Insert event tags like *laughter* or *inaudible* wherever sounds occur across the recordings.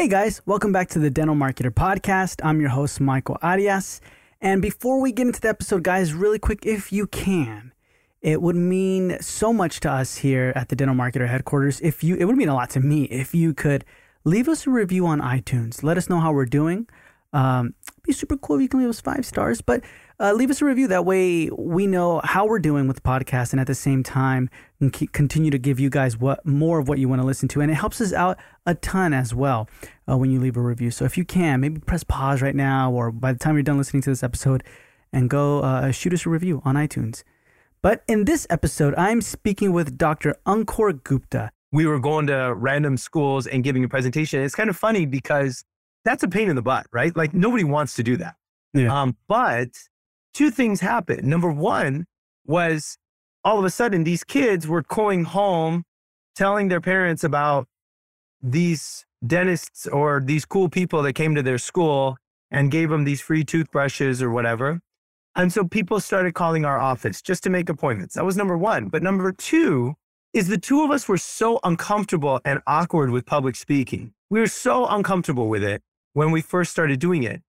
Hey guys, welcome back to the Dental Marketer Podcast. I'm your host, Michael Arias. And before we get into the episode, guys, really quick, if you can, it would mean so much to us here at the Dental Marketer headquarters. If you, it would mean a lot to me if you could leave us a review on iTunes. Let us know how we're doing. Um, be super cool if you can leave us five stars, but uh, leave us a review. That way we know how we're doing with the podcast, and at the same time, continue to give you guys what more of what you want to listen to, and it helps us out a ton as well uh, when you leave a review. So if you can, maybe press pause right now, or by the time you're done listening to this episode, and go uh, shoot us a review on iTunes. But in this episode, I'm speaking with Dr. Ankur Gupta. We were going to random schools and giving a presentation. It's kind of funny because that's a pain in the butt, right? Like nobody wants to do that. Yeah. Um, but two things happened. Number one was all of a sudden these kids were going home telling their parents about these dentists or these cool people that came to their school and gave them these free toothbrushes or whatever. And so people started calling our office just to make appointments. That was number one. But number two is the two of us were so uncomfortable and awkward with public speaking. We were so uncomfortable with it when we first started doing it.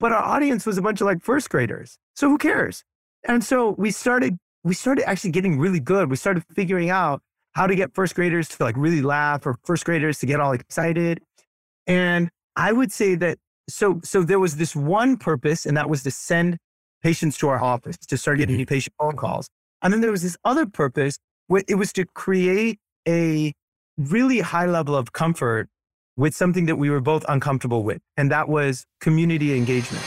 But our audience was a bunch of like first graders. So who cares? And so we started, we started actually getting really good. We started figuring out how to get first graders to like really laugh or first graders to get all excited. And I would say that so so there was this one purpose, and that was to send patients to our office to start getting mm-hmm. new patient phone calls. And then there was this other purpose where it was to create a really high level of comfort with something that we were both uncomfortable with, and that was community engagement.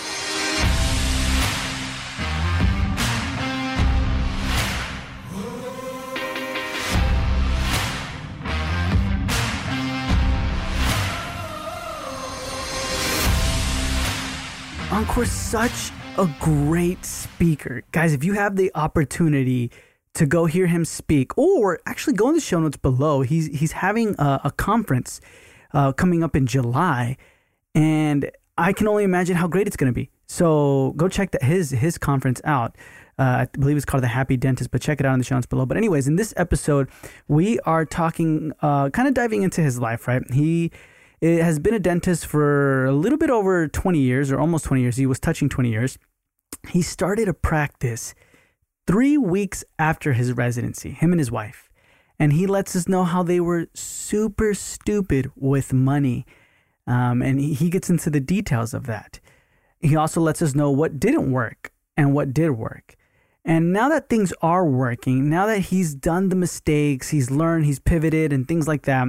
Ankur's such a great speaker. Guys, if you have the opportunity to go hear him speak, or actually go in the show notes below, he's, he's having a, a conference uh, coming up in July, and I can only imagine how great it's going to be. So go check that his his conference out. Uh, I believe it's called the Happy Dentist, but check it out in the show notes below. But anyways, in this episode, we are talking, uh, kind of diving into his life. Right, he has been a dentist for a little bit over 20 years, or almost 20 years. He was touching 20 years. He started a practice three weeks after his residency. Him and his wife and he lets us know how they were super stupid with money. Um, and he, gets into the details of that. He also lets us know what didn't work and what did work. And now that things are working, now that he's done the mistakes, he's learned, he's pivoted, and things like that,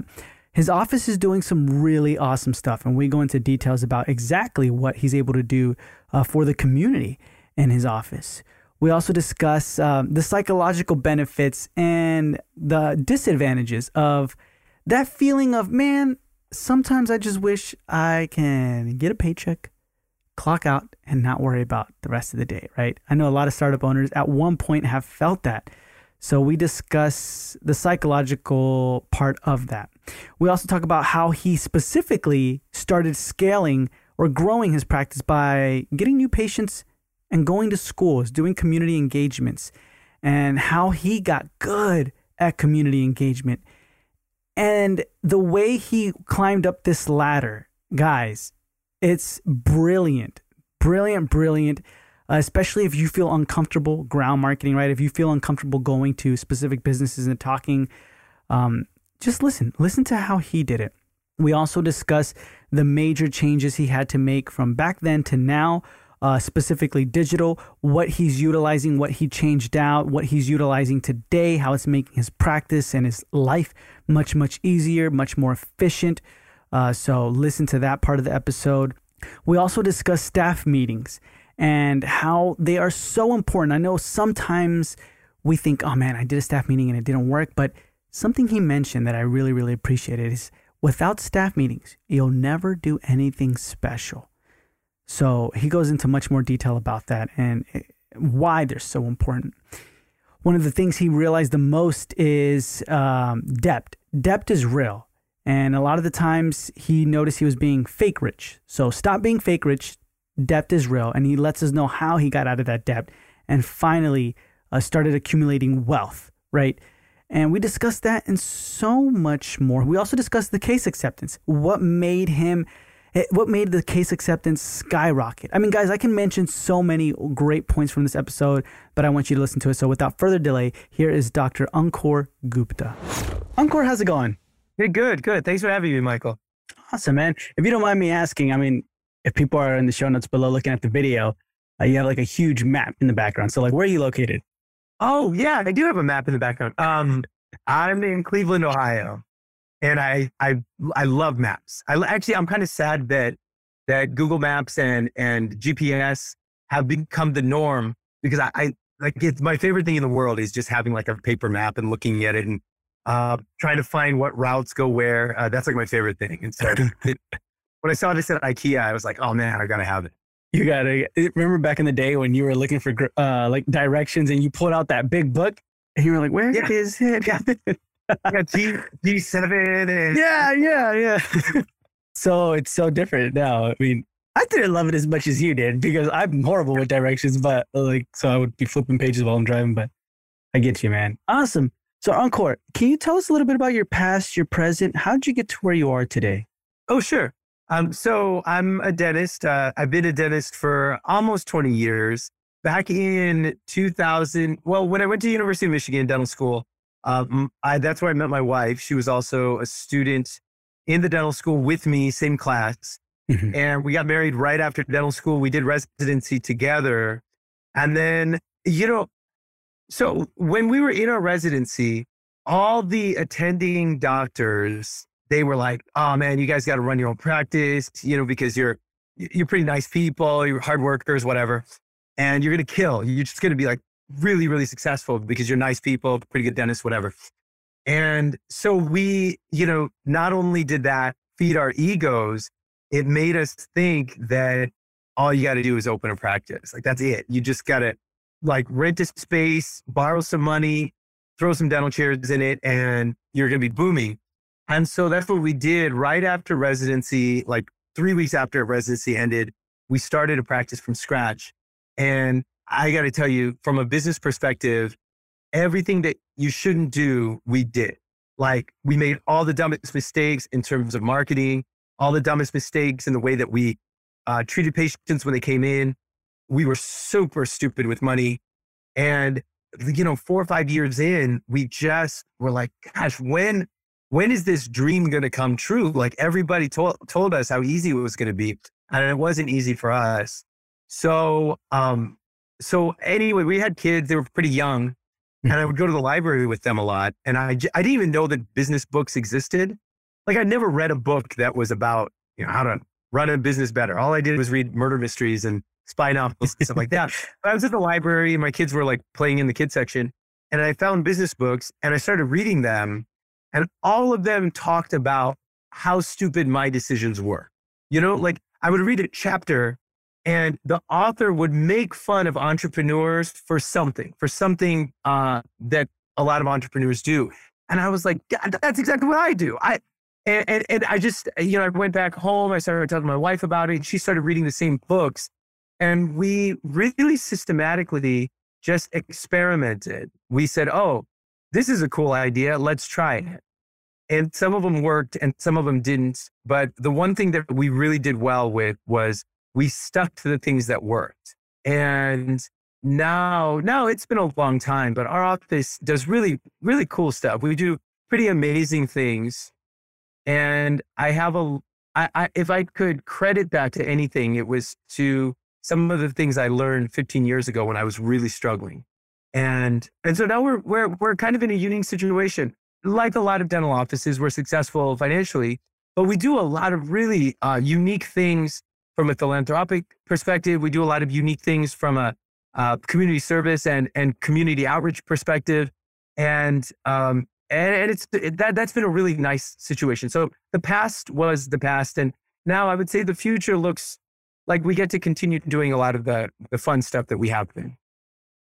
his office is doing some really awesome stuff. And we go into details about exactly what he's able to do uh, for the community in his office. We also discuss um, the psychological benefits and the disadvantages of that feeling of, man, sometimes I just wish I can get a paycheck, clock out, and not worry about the rest of the day, right? I know a lot of startup owners at one point have felt that. So we discuss the psychological part of that. We also talk about how he specifically started scaling or growing his practice by getting new patients and going to schools, doing community engagements, and how he got good at community engagement. And the way he climbed up this ladder, guys, it's brilliant, brilliant, brilliant. Uh, especially if you feel uncomfortable ground marketing, right? If you feel uncomfortable going to specific businesses and talking, um, just listen. Listen to how he did it. We also discuss the major changes he had to make from back then to now uh, specifically digital, what he's utilizing, what he changed out, what he's utilizing today, how it's making his practice and his life much, much easier, much more efficient. Uh, so listen to that part of the episode. We also discuss staff meetings and how they are so important. I know sometimes we think, oh man, I did a staff meeting and it didn't work, but something he mentioned that I really, really appreciated is without staff meetings, you'll never do anything special. So he goes into much more detail about that and why they're so important. One of the things he realized the most is um, debt. Debt is real. And a lot of the times he noticed he was being fake rich. So stop being fake rich. Debt is real. And he lets us know how he got out of that debt and finally uh, started accumulating wealth, right? And we discussed that and so much more. We also discussed the case acceptance. What made him eh, what made the case acceptance skyrocket? I mean, guys, I can mention so many great points from this episode, but I want you to listen to it. So without further delay, here is Dr. Ankur Gupta. Ankur, how's it going? Hey, good, good. Thanks for having me, Michael. Awesome, man. If you don't mind me asking, I mean, if people are in the show notes below looking at the video, uh, you have like a huge map in the background. So, like, where are you located? Oh yeah, I do have a map in the background. Um, I'm in Cleveland, Ohio, and I I I love maps. I actually I'm kind of sad that that Google Maps and and GPS have become the norm because I, I like it's my favorite thing in the world is just having like a paper map and looking at it and uh, trying to find what routes go where. Uh, that's like my favorite thing. And so *laughs* it, when I saw this at IKEA, I was like, oh man, I gotta have it. You gotta remember back in the day when you were looking for uh, like directions and you pulled out that big book and you were like, "Where yeah. is it?" Yeah, *laughs* yeah G G seven and yeah, yeah, yeah. *laughs* so it's so different now. I mean, I didn't love it as much as you did because I'm horrible with directions, but like, so I would be flipping pages while I'm driving. But I get you, man. Awesome. So, Ankur, can you tell us a little bit about your past, your present? How did you get to where you are today? Oh, sure. Um, so I'm a dentist. Uh, I've been a dentist for almost 20 years. Back in 2000, well, when I went to University of Michigan Dental School, um, I, that's where I met my wife. She was also a student in the dental school with me, same class. Mm-hmm. And we got married right after dental school. We did residency together. And then, you know, so when we were in our residency, all the attending doctors they were like, "Oh man, you guys got to run your own practice, you know, because you're you're pretty nice people, you're hard workers, whatever, and you're gonna kill. You're just gonna be like really, really successful because you're nice people, pretty good dentist, whatever." And so we, you know, not only did that feed our egos, it made us think that all you got to do is open a practice. Like that's it. You just got to like rent a space, borrow some money, throw some dental chairs in it, and you're going to be booming. And so that's what we did right after residency, like three weeks after residency ended, we started a practice from scratch. And I got to tell you, from a business perspective, everything that you shouldn't do, we did. Like we made all the dumbest mistakes in terms of marketing, all the dumbest mistakes in the way that we uh, treated patients when they came in. We were super stupid with money. And, you know, four or five years in, we just were like, gosh, when when is this dream going to come true? Like everybody told told us how easy it was going to be, and it wasn't easy for us. So, um, so anyway, we had kids; they were pretty young, and I mm-hmm. would go to the library with them a lot. And I I didn't even know that business books existed. Like I never read a book that was about you know how to run a business better. All I did was read murder mysteries and spy novels and stuff like that. But I was at the library, and my kids were like playing in the kids section, and I found business books, and I started reading them and all of them talked about how stupid my decisions were. You know, mm-hmm. like I would read a chapter and the author would make fun of entrepreneurs for something, for something uh, that a lot of entrepreneurs do. And I was like, that's exactly what I do. I and, and, and I just, you know, I went back home. I started telling my wife about it. And she started reading the same books. And we really systematically just experimented. We said, oh, this is a cool idea. Let's try it. And some of them worked and some of them didn't. But the one thing that we really did well with was we stuck to the things that worked. And now, now it's been a long time, but our office does really, really cool stuff. We do pretty amazing things. And I have a, I, I, if I could credit that to anything, it was to some of the things I learned 15 years ago when I was really struggling. And and so now we're we're we're kind of in a unique situation. Like a lot of dental offices, we're successful financially, but we do a lot of really uh, unique things from a philanthropic perspective. We do a lot of unique things from a uh, community service and and community outreach perspective, and um, and, and it's it, that that's been a really nice situation. So the past was the past, and now I would say the future looks like we get to continue doing a lot of the the fun stuff that we have been.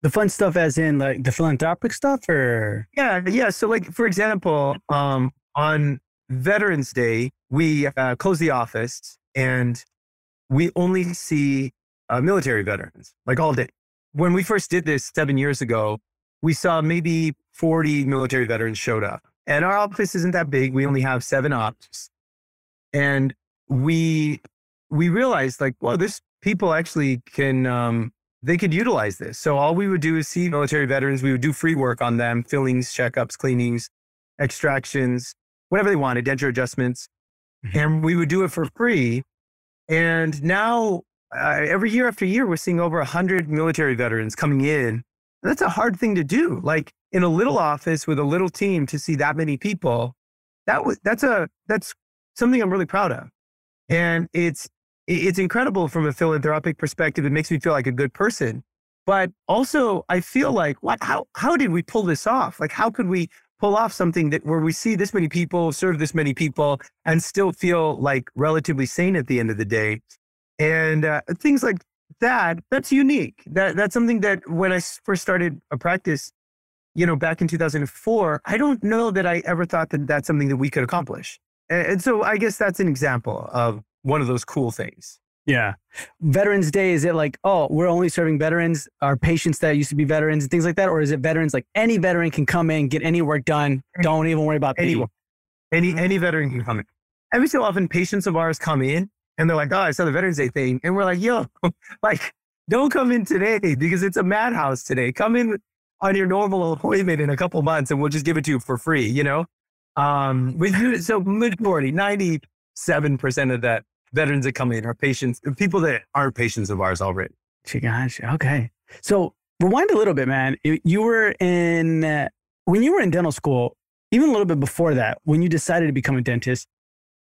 The fun stuff, as in like the philanthropic stuff, or yeah, yeah. So, like for example, um, on Veterans Day, we uh, close the office and we only see uh, military veterans like all day. When we first did this seven years ago, we saw maybe 40 military veterans showed up. And our office isn't that big. We only have seven ops. And we we realized like, well, this people actually can um, they could utilize this. So all we would do is see military veterans. We would do free work on them, fillings, checkups, cleanings, extractions, whatever they wanted, denture adjustments. Mm-hmm. And we would do it for free. And now, uh, every year after year, we're seeing over 100 military veterans coming in. That's a hard thing to do. Like in a little office with a little team to see that many people, that was, that's a, that's something I'm really proud of. And it's, it's incredible from a philanthropic perspective. It makes me feel like a good person. But also, I feel like, what, how, how did we pull this off? Like, how could we pull off something that where we see this many people serve this many people and still feel like relatively sane at the end of the day. And uh, things like that that's unique. That that's something that when i first started a practice you know back in 2004 i don't know that i ever thought that that's something that we could accomplish. And, and so i guess that's an example of one of those cool things yeah. Veterans Day, is it like, oh, we're only serving veterans, our patients that used to be veterans and things like that? Or is it veterans like any veteran can come in, get any work done? Don't even worry about anyone. Any any veteran can come in. Every so often, patients of ours come in and they're like, oh, I saw the Veterans Day thing. And we're like, yo, *laughs* like, don't come in today because it's a madhouse today. Come in on your normal appointment in a couple months and we'll just give it to you for free, you know? Um, with so majority, 97% of that veterans that come in are patients, people that aren't patients of ours already. Gotcha. Okay. So rewind a little bit, man. You were in, uh, when you were in dental school, even a little bit before that, when you decided to become a dentist,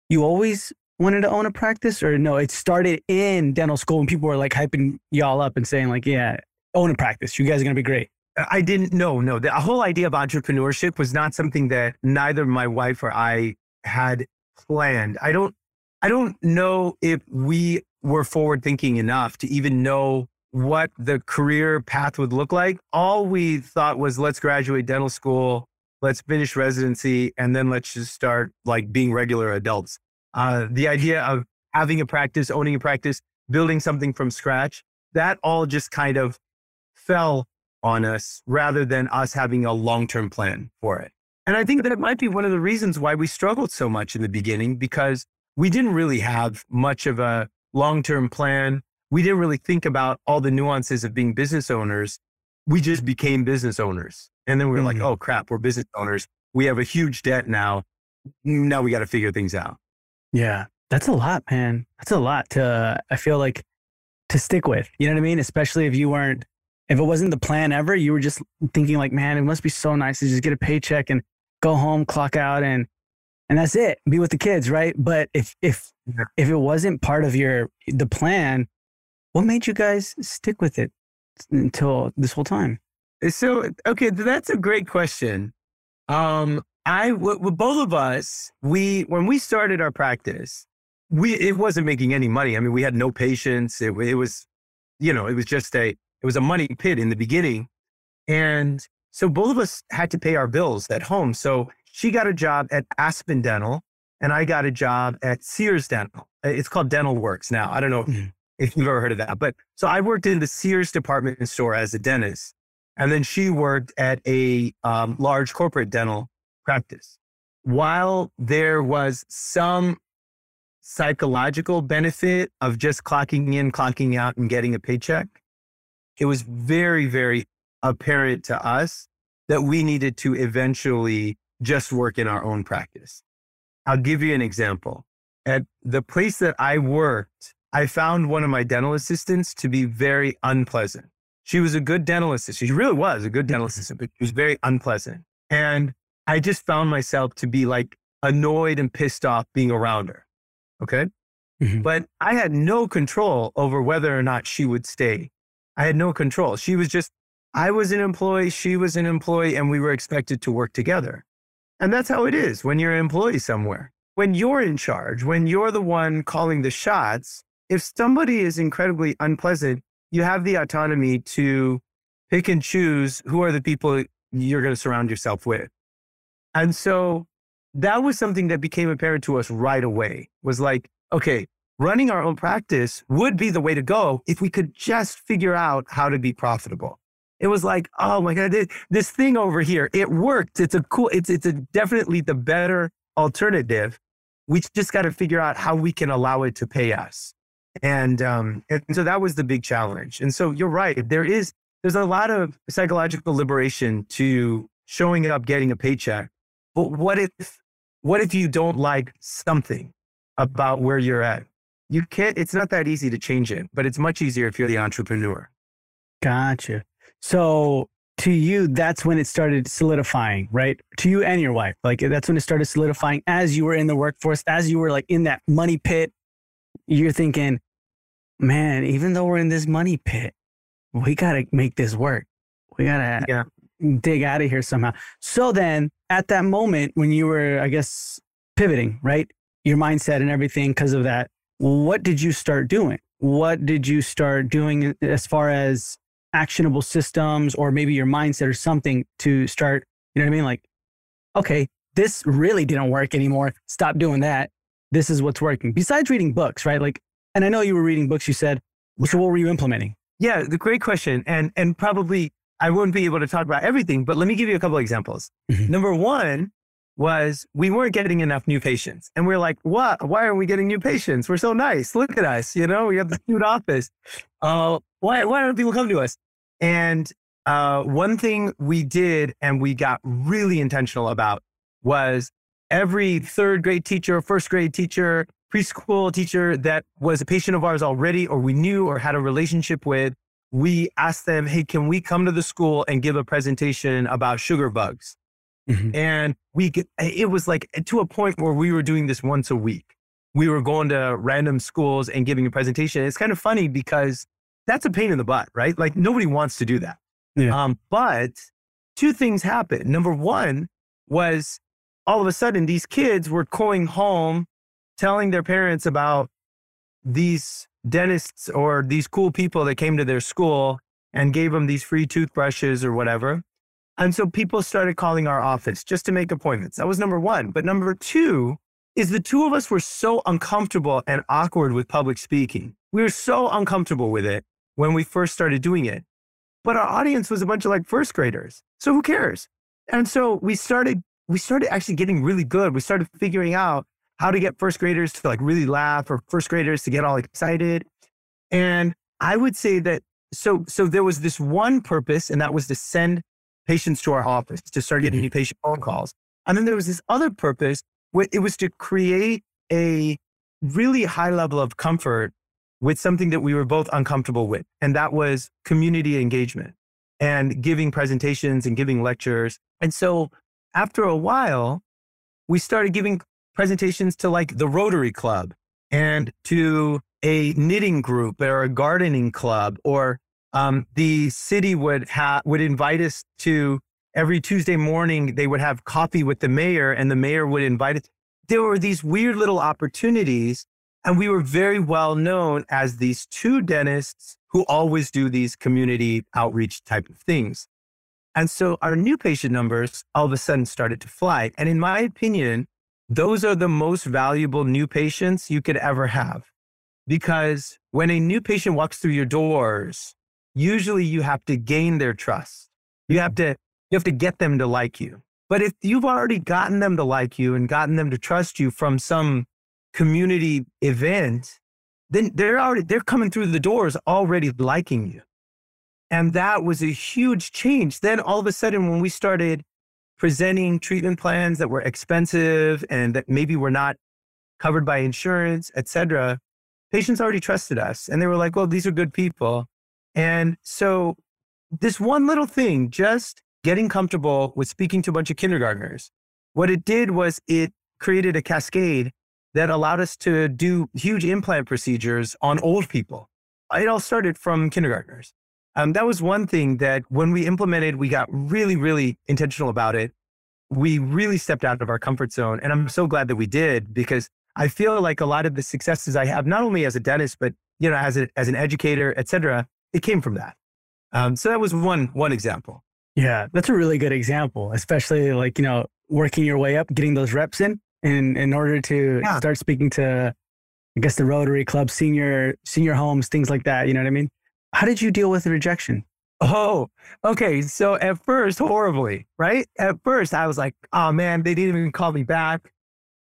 you always wanted to own a practice or no, it started in dental school and people were like hyping y'all up and saying like, yeah, own a practice. You guys are going to be great. I didn't know. No, the whole idea of entrepreneurship was not something that neither my wife or I had planned. I don't I don't know if we were forward thinking enough to even know what the career path would look like. All we thought was let's graduate dental school, let's finish residency, and then let's just start like being regular adults. Uh, the idea of having a practice, owning a practice, building something from scratch, that all just kind of fell on us rather than us having a long term plan for it. And I think that it might be one of the reasons why we struggled so much in the beginning because we didn't really have much of a long term plan. We didn't really think about all the nuances of being business owners. We just became business owners. And then we were mm-hmm. like, oh crap, we're business owners. We have a huge debt now. Now we got to figure things out. Yeah. That's a lot, man. That's a lot to, I feel like, to stick with. You know what I mean? Especially if you weren't, if it wasn't the plan ever, you were just thinking, like, man, it must be so nice to just get a paycheck and go home, clock out, and and that's it. Be with the kids, right? But if if if it wasn't part of your the plan, what made you guys stick with it until this whole time? So okay, that's a great question. Um, I with both of us, we when we started our practice, we it wasn't making any money. I mean, we had no patients. It, it was, you know, it was just a it was a money pit in the beginning, and so both of us had to pay our bills at home. So she got a job at Aspen Dental, and I got a job at Sears Dental. It's called Dental Works now. I don't know mm-hmm. if you've ever heard of that. But so I worked in the Sears department store as a dentist. And then she worked at a um, large corporate dental practice. While there was some psychological benefit of just clocking in, clocking out, and getting a paycheck, it was very, very apparent to us that we needed to eventually just work in our own practice. I'll give you an example. At the place that I worked, I found one of my dental assistants to be very unpleasant. She was a good dental assistant. She really was a good dental assistant, but she was very unpleasant. And I just found myself to be like annoyed and pissed off being around her. Okay. Mm-hmm. But I had no control over whether or not she would stay. I had no control. She was just, I was an employee, she was an employee, and we were expected to work together. And that's how it is when you're an employee somewhere. When you're in charge, when you're the one calling the shots, if somebody is incredibly unpleasant, you have the autonomy to pick and choose who are the people you're going to surround yourself with. And so that was something that became apparent to us right away was like, okay, running our own practice would be the way to go if we could just figure out how to be profitable. It was like, oh my God, this, thing over here, it worked. It's a cool, it's, it's a definitely the better alternative. We just got to figure out how we can allow it to pay us. And, um, and so that was the big challenge. And so you're right. There is, there's a lot of psychological liberation to showing up, getting a paycheck. But what if, what if you don't like something about where you're at? You can't, it's not that easy to change it, but it's much easier if you're the entrepreneur. Gotcha. So to you, that's when it started solidifying, right? To you and your wife. Like that's when it started solidifying as you were in the workforce, as you were like in that money pit. You're thinking, man, even though we're in this money pit, we got to make this work. We got to yeah. dig out of here somehow. So then at that moment when you were, I guess, pivoting, right? Your mindset and everything because of that, what did you start doing? What did you start doing as far as actionable systems or maybe your mindset or something to start, you know what I mean? Like, okay, this really didn't work anymore. Stop doing that. This is what's working. Besides reading books, right? Like, and I know you were reading books, you said. So what were you implementing? Yeah, the great question. And and probably I wouldn't be able to talk about everything, but let me give you a couple of examples. Mm-hmm. Number one was we weren't getting enough new patients. And we we're like, what? Why aren't we getting new patients? We're so nice. Look at us. You know, we have the cute office. Uh, why, why don't people come to us? And uh, one thing we did and we got really intentional about was every third grade teacher, first grade teacher, preschool teacher that was a patient of ours already, or we knew or had a relationship with, we asked them, Hey, can we come to the school and give a presentation about sugar bugs? Mm-hmm. And we it was like to a point where we were doing this once a week. We were going to random schools and giving a presentation. It's kind of funny because that's a pain in the butt, right? Like nobody wants to do that. Yeah. Um, but two things happened. Number one was all of a sudden these kids were going home telling their parents about these dentists or these cool people that came to their school and gave them these free toothbrushes or whatever. And so people started calling our office just to make appointments. That was number one. But number two is the two of us were so uncomfortable and awkward with public speaking. We were so uncomfortable with it when we first started doing it. But our audience was a bunch of like first graders. So who cares? And so we started, we started actually getting really good. We started figuring out how to get first graders to like really laugh or first graders to get all excited. And I would say that so so there was this one purpose, and that was to send patients to our office to start getting mm-hmm. new patient phone calls. And then there was this other purpose where it was to create a really high level of comfort with something that we were both uncomfortable with. And that was community engagement and giving presentations and giving lectures. And so after a while, we started giving presentations to like the Rotary Club and to a knitting group or a gardening club, or um, the city would have would invite us to every Tuesday morning. They would have coffee with the mayor, and the mayor would invite us. There were these weird little opportunities and we were very well known as these two dentists who always do these community outreach type of things. And so our new patient numbers all of a sudden started to fly. And in my opinion, those are the most valuable new patients you could ever have. Because when a new patient walks through your doors, usually you have to gain their trust. You have to, you have to get them to like you. But if you've already gotten them to like you and gotten them to trust you from some community event, then they're already they're coming through the doors already liking you. And that was a huge change. Then all of a sudden, when we started presenting treatment plans that were expensive and that maybe were not covered by insurance, et cetera, patients already trusted us. And they were like, well, these are good people. And so this one little thing, just getting comfortable with speaking to a bunch of kindergartners, what it did was it created a cascade that allowed us to do huge implant procedures on old people. It all started from kindergartners. Um, that was one thing that when we implemented, we got really, really intentional about it. We really stepped out of our comfort zone. And I'm so glad that we did because I feel like a lot of the successes I have, not only as a dentist, but you know, as, a, as an educator, et cetera, it came from that. Um, so that was one, one example. Yeah, that's a really good example, especially like, you know, working your way up, getting those reps in in in order to yeah. start speaking to I guess the Rotary Club, senior senior homes, things like that. You know what I mean? How did you deal with the rejection? Oh, okay. So at first, horribly, right? At first, I was like, oh man, they didn't even call me back.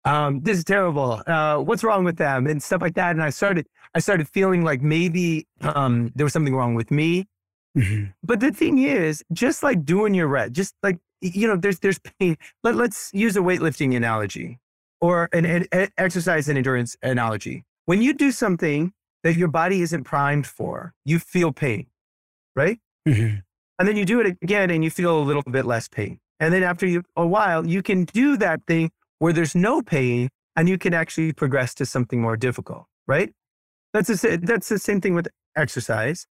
Um, this is terrible. Uh, what's wrong with them and stuff like that. And I started, I started feeling like maybe um, there was something wrong with me. Mm-hmm. But the thing is, just like doing your red, just like you know, there's there's *laughs* pain. Let, let's use a weightlifting analogy or an, an exercise and endurance analogy. When you do something that your body isn't primed for, you feel pain, right? Mm-hmm. And then you do it again and you feel a little bit less pain. And then after you, a while, you can do that thing where there's no pain and you can actually progress to something more difficult, right? That's, a, that's the same thing with exercise.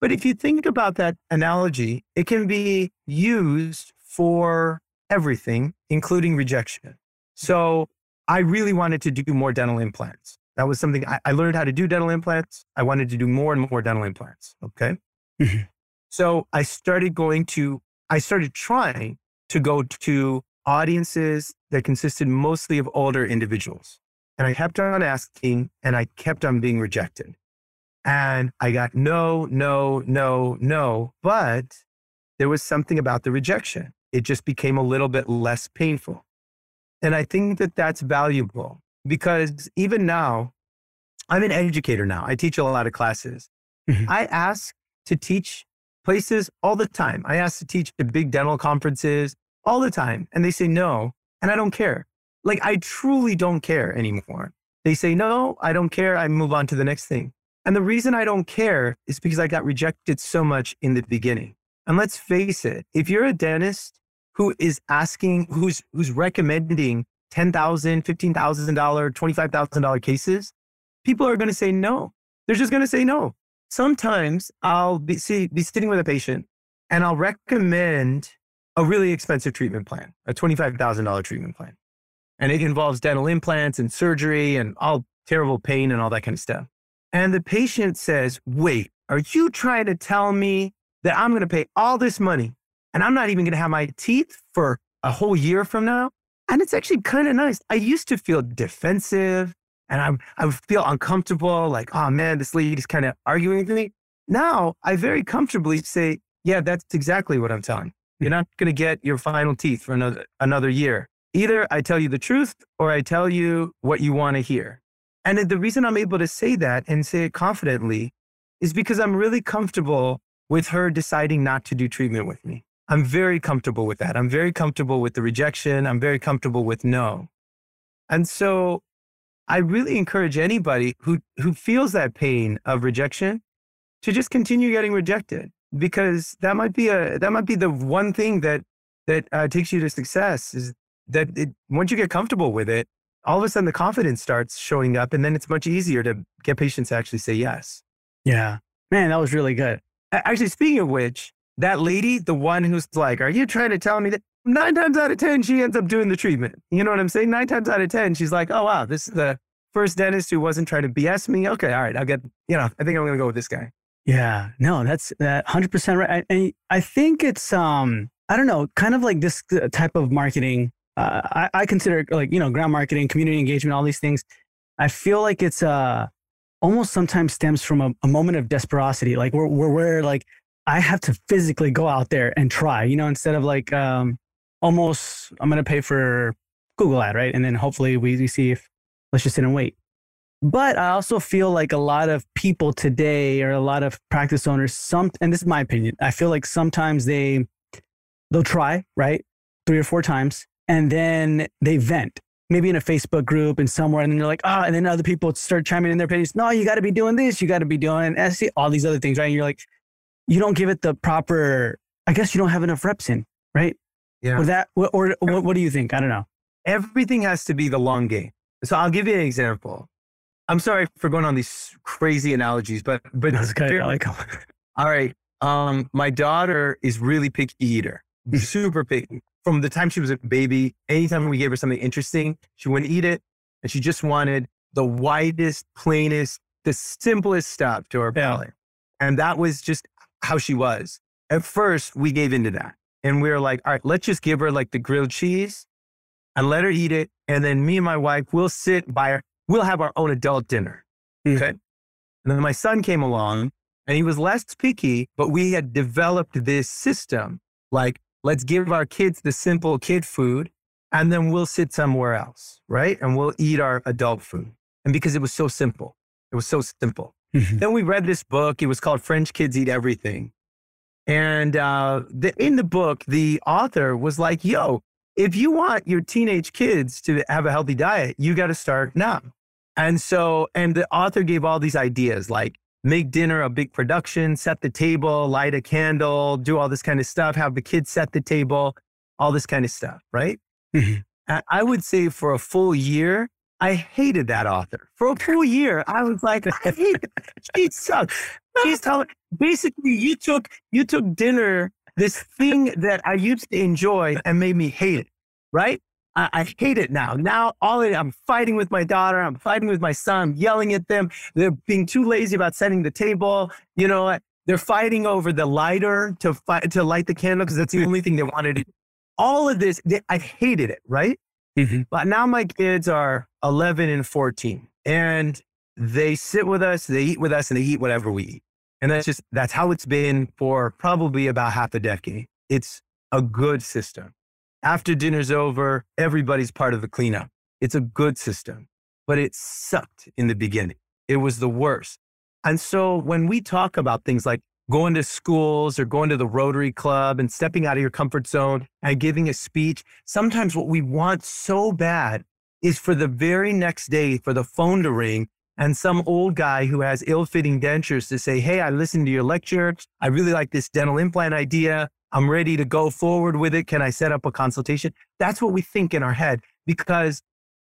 But if you think about that analogy, it can be used for everything, including rejection. So I really wanted to do more dental implants. That was something I, I learned how to do dental implants. I wanted to do more and more dental implants. Okay. Mm-hmm. So I started going to, I started trying to go to audiences that consisted mostly of older individuals. And I kept on asking and I kept on being rejected. And I got no, no, no, no. But there was something about the rejection. It just became a little bit less painful. And I think that that's valuable because even now, I'm an educator now. I teach a lot of classes. Mm-hmm. I ask to teach places all the time. I ask to teach at big dental conferences all the time, and they say no, and I don't care. Like, I truly don't care anymore. They say, no, I don't care. I move on to the next thing. And the reason I don't care is because I got rejected so much in the beginning. And let's face it, if you're a dentist who is asking, who's, who's recommending $10,000, $15,000, $25,000 cases, people are going to say no. They're just going to say no sometimes I'll be, see, be sitting with a patient and I'll recommend a really expensive treatment plan, a $25,000 treatment plan. And it involves dental implants and surgery and all terrible pain and all that kind of stuff. And the patient says, Wait, are you trying to tell me that I'm going to pay all this money and I'm not even going to have my teeth for a whole year from now? And it's actually kind of nice. I used to feel defensive and I, I would feel uncomfortable, like, oh man, this lady's kind of arguing with me. Now I very comfortably say, yeah, that's exactly what I'm telling. You're not going to get your final teeth for another, another year. Either I tell you the truth or I tell you what you want to hear. And the reason I'm able to say that and say it confidently is because I'm really comfortable with her deciding not to do treatment with me. I'm very comfortable with that. I'm very comfortable with the rejection. I'm very comfortable with no. And so I really encourage anybody who, who feels that pain of rejection to just continue getting rejected because that might be a that might be the one thing that that uh, takes you to success is that it, once you get comfortable with it all of a sudden the confidence starts showing up and then it's much easier to get patients to actually say yes yeah man that was really good actually speaking of which that lady the one who's like are you trying to tell me that nine times out of 10, she ends up doing the treatment. You know what I'm saying? Nine times out of 10, she's like, oh, wow, this is the first dentist who wasn't trying to BS me. Okay, all right, I'll get, you know, I think I'm going to go with this guy. Yeah, no, that's that 100% right. And I think it's, um, I don't know, kind of like this uh, type of marketing. Uh, I, I consider like, you know, ground marketing, community engagement, all these things. I feel like it's uh, almost sometimes stems from a, a moment of desperosity. Like where, where, where like I have to physically go out there and try, you know, instead of like, um, almost I'm going to pay for Google ad, right? And then hopefully we, we see if let's just sit and wait. But I also feel like a lot of people today or a lot of practice owners, some, and this is my opinion, I feel like sometimes they, they'll try, right? Three or four times and then they vent maybe in a Facebook group and somewhere, and then they're like, ah, oh, and then other people start chiming in their opinions. No, you got to be doing this, you got to be doing SC, all these other things, right? And you're like, you don't give it the proper. I guess you don't have enough reps in, right? Yeah. Or that, or, or what, what do you think? I don't know. Everything has to be the long game. So I'll give you an example. I'm sorry for going on these crazy analogies, but but that's good. I like them. *laughs* All right. Um, my daughter is really picky eater, super picky. From the time she was a baby, anytime we gave her something interesting, she wouldn't eat it, and she just wanted the widest, plainest, the simplest stuff to her palate. Yeah. And that was just how she was. At first, we gave into that. And we were like, all right, let's just give her like the grilled cheese and let her eat it. And then me and my wife will sit by her. We'll have our own adult dinner. Mm. Okay. And then my son came along and he was less picky, but we had developed this system like, let's give our kids the simple kid food and then we'll sit somewhere else, right? And we'll eat our adult food. And because it was so simple, it was so simple. Mm-hmm. Then we read this book. It was called French Kids Eat Everything. And uh, the, in the book, the author was like, yo, if you want your teenage kids to have a healthy diet, you got to start now. And so, and the author gave all these ideas like make dinner a big production, set the table, light a candle, do all this kind of stuff, have the kids set the table, all this kind of stuff, right? Mm-hmm. I would say for a full year, I hated that author. For a full year, I was like, I hate it. She sucks. She's *laughs* telling basically you took you took dinner, this thing that I used to enjoy and made me hate it, right? I, I hate it now. Now all it, I'm fighting with my daughter. I'm fighting with my son. I'm yelling at them. They're being too lazy about setting the table. You know, they're fighting over the lighter to fight to light the candle because that's the only thing they wanted. All of this, they, I hated it. Right. Mm-hmm. But now my kids are 11 and 14, and they sit with us, they eat with us, and they eat whatever we eat. And that's just that's how it's been for probably about half a decade. It's a good system. After dinner's over, everybody's part of the cleanup. It's a good system, but it sucked in the beginning. It was the worst. And so when we talk about things like going to schools or going to the Rotary Club and stepping out of your comfort zone and giving a speech, sometimes what we want so bad is for the very next day for the phone to ring and some old guy who has ill fitting dentures to say, Hey, I listened to your lecture. I really like this dental implant idea. I'm ready to go forward with it. Can I set up a consultation? That's what we think in our head because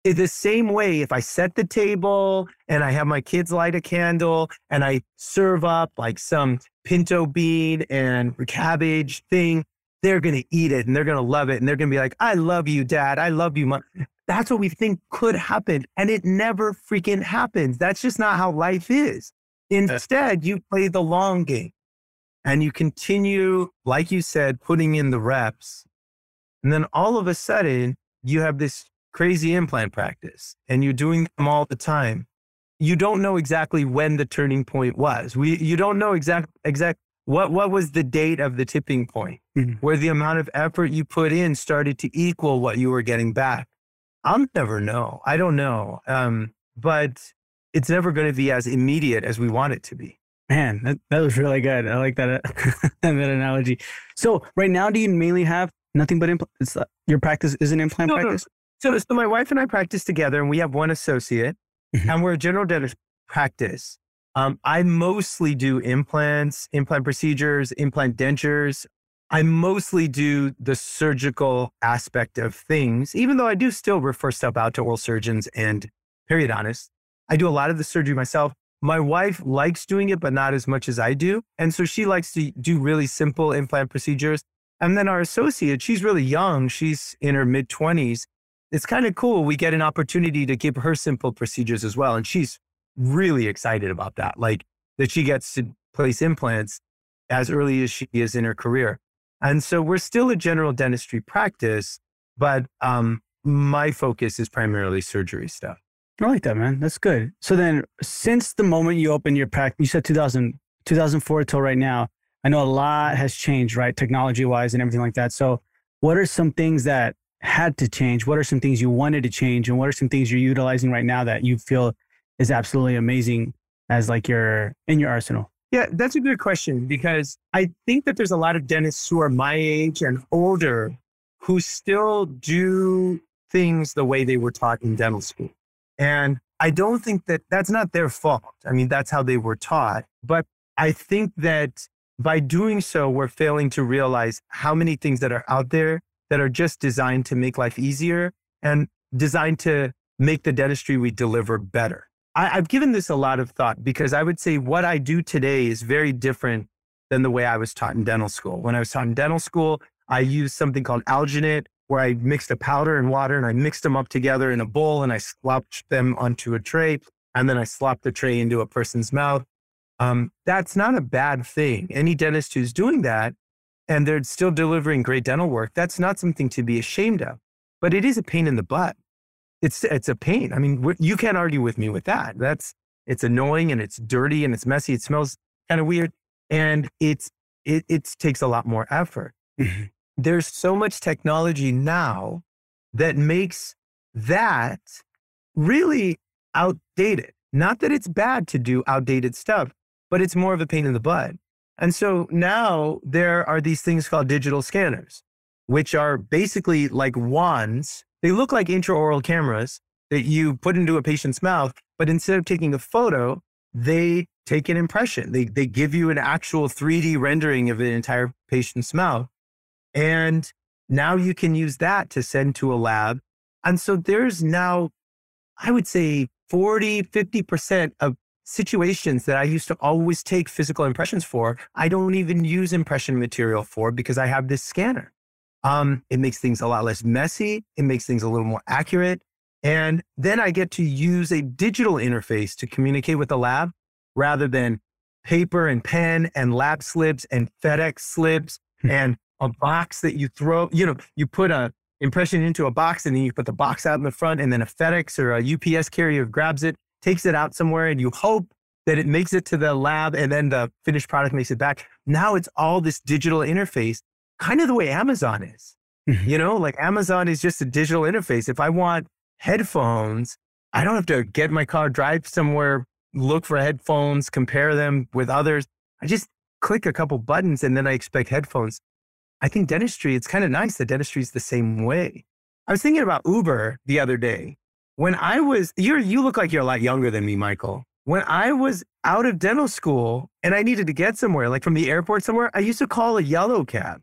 in the same way, if I set the table and I have my kids light a candle and I serve up like some pinto bean and cabbage thing, they're going to eat it and they're going to love it. And they're going to be like, I love you, dad. I love you, mom. That's what we think could happen. And it never freaking happens. That's just not how life is. Eh. Instead, you play the long game and you continue, like you said, putting in the reps. And then all of a sudden, you have this crazy implant practice and you're doing them all the time. You don't know exactly when the turning point was. We, you don't know exact, exact what, what was the date of the tipping point mm-hmm. where the amount of effort you put in started to equal what you were getting back. I'll never know. I don't know. Um, but it's never going to be as immediate as we want it to be. Man, that, that was really good. I like that, *laughs* that analogy. So right now, do you mainly have nothing but implants? Uh, your practice is an implant no, practice? No. So, so my wife and I practice together and we have one associate mm-hmm. and we're a general dentist practice. Um, I mostly do implants, implant procedures, implant dentures. I mostly do the surgical aspect of things, even though I do still refer stuff out to oral surgeons and periodontists. I do a lot of the surgery myself. My wife likes doing it, but not as much as I do. And so she likes to do really simple implant procedures. And then our associate, she's really young. She's in her mid 20s. It's kind of cool. We get an opportunity to give her simple procedures as well. And she's really excited about that, like that she gets to place implants as early as she is in her career. And so we're still a general dentistry practice, but um, my focus is primarily surgery stuff. I like that, man. That's good. So then, since the moment you opened your practice, you said 2000, 2004 till right now, I know a lot has changed, right? Technology wise and everything like that. So, what are some things that had to change? What are some things you wanted to change? And what are some things you're utilizing right now that you feel is absolutely amazing as like your in your arsenal? Yeah, that's a good question because I think that there's a lot of dentists who are my age and older who still do things the way they were taught in dental school. And I don't think that that's not their fault. I mean, that's how they were taught. But I think that by doing so, we're failing to realize how many things that are out there that are just designed to make life easier and designed to make the dentistry we deliver better. I, have given this a lot of thought because I would say what I do today is very different than the way I was taught in dental school. When I was taught in dental school, I used something called alginate where I mixed a powder and water and I mixed them up together in a bowl and I slopped them onto a tray and then I slopped the tray into a person's mouth. Um, that's not a bad thing. Any dentist who's doing that and they're still delivering great dental work, that's not something to be ashamed of. But it is a pain in the butt. It's it's a pain. I mean, you can't argue with me with that. That's it's annoying and it's dirty and it's messy. It smells kind of weird. And it's, it, it takes a lot more effort. Mm-hmm. There's so much technology now that makes that really outdated. Not that it's bad to do outdated stuff, but it's more of a pain in the butt. And so now there are these things called digital scanners, which are basically like wands. They look like intraoral cameras that you put into a patient's mouth, but instead of taking a photo, they take an impression. They, they give you an actual 3D rendering of an entire patient's mouth. And now you can use that to send to a lab. And so there's now, I would say 40, 50% of situations that I used to always take physical impressions for, I don't even use impression material for because I have this scanner. Um, it makes things a lot less messy. It makes things a little more accurate. And then I get to use a digital interface to communicate with the lab rather than paper and pen and lab slips and FedEx slips hmm. and a box that you throw, you know, you put a impression into a box and then you put the box out in the front and then a FedEx or a UPS carrier grabs it takes it out somewhere and you hope that it makes it to the lab and then the finished product makes it back. Now it's all this digital interface, kind of the way Amazon is. Mm-hmm. You know, like Amazon is just a digital interface. If I want headphones, I don't have to get my car, drive somewhere, look for headphones, compare them with others. I just click a couple buttons and then I expect headphones. I think dentistry, it's kind of nice that dentistry is the same way. I was thinking about Uber the other day when I was, you you look like you're a lot younger than me, Michael. When I was out of dental school and I needed to get somewhere, like from the airport somewhere, I used to call a yellow cab.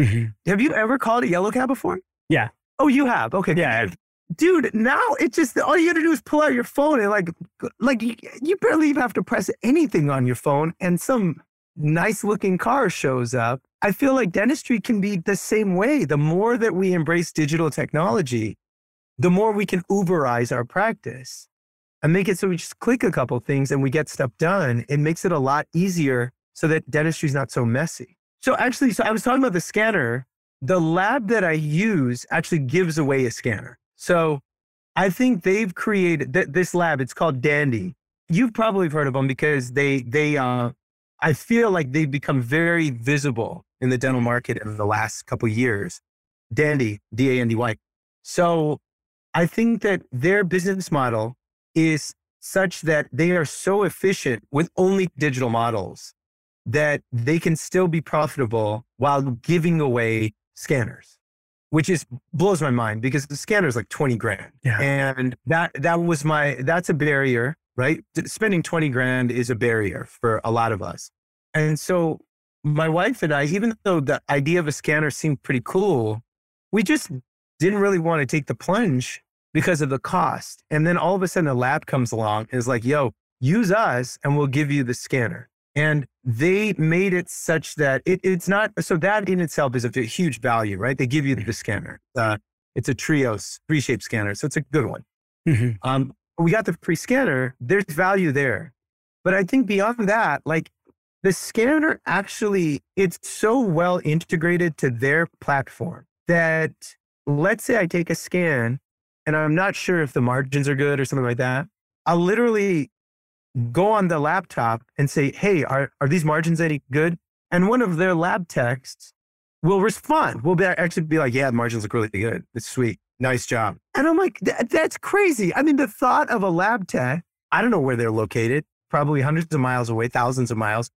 Mm-hmm. Have you ever called a yellow cab before? Yeah. Oh, you have? Okay. Yeah. Dude, now it's just all you got to do is pull out your phone and like, like you, you barely even have to press anything on your phone, and some nice looking car shows up. I feel like dentistry can be the same way. The more that we embrace digital technology, the more we can Uberize our practice and make it so we just click a couple things and we get stuff done. It makes it a lot easier so that dentistry is not so messy. So actually, so I was talking about the scanner. The lab that I use actually gives away a scanner. So I think they've created th- this lab. It's called Dandy. You've probably heard of them because they they uh, I feel like they've become very visible in the dental market in the last couple years. Dandy, D A N D Y. So I think that their business model is such that they are so efficient with only digital models that they can still be profitable while giving away scanners, which is blows my mind because the scanner is like 20 grand. Yeah. And that that was my that's a barrier, right? Spending 20 grand is a barrier for a lot of us. And so my wife and I, even though the idea of a scanner seemed pretty cool, we just didn't really want to take the plunge because of the cost. And then all of a sudden, a lab comes along and is like, yo, use us and we'll give you the scanner. And they made it such that it, it's not, so that in itself is a huge value, right? They give you the scanner. Uh, it's a Trios three shape scanner. So it's a good one. Mm-hmm. Um, we got the free scanner. There's value there. But I think beyond that, like the scanner actually, it's so well integrated to their platform that let's say I take a scan and I'm not sure if the margins are good or something like that, I'll literally go on the laptop and say, Hey, are, are these margins any good? And one of their lab texts will respond. We'll be, actually be like, Yeah, the margins look really good. It's sweet. Nice job. And I'm like, That's crazy. I mean, the thought of a lab tech, I don't know where they're located, probably hundreds of miles away, thousands of miles,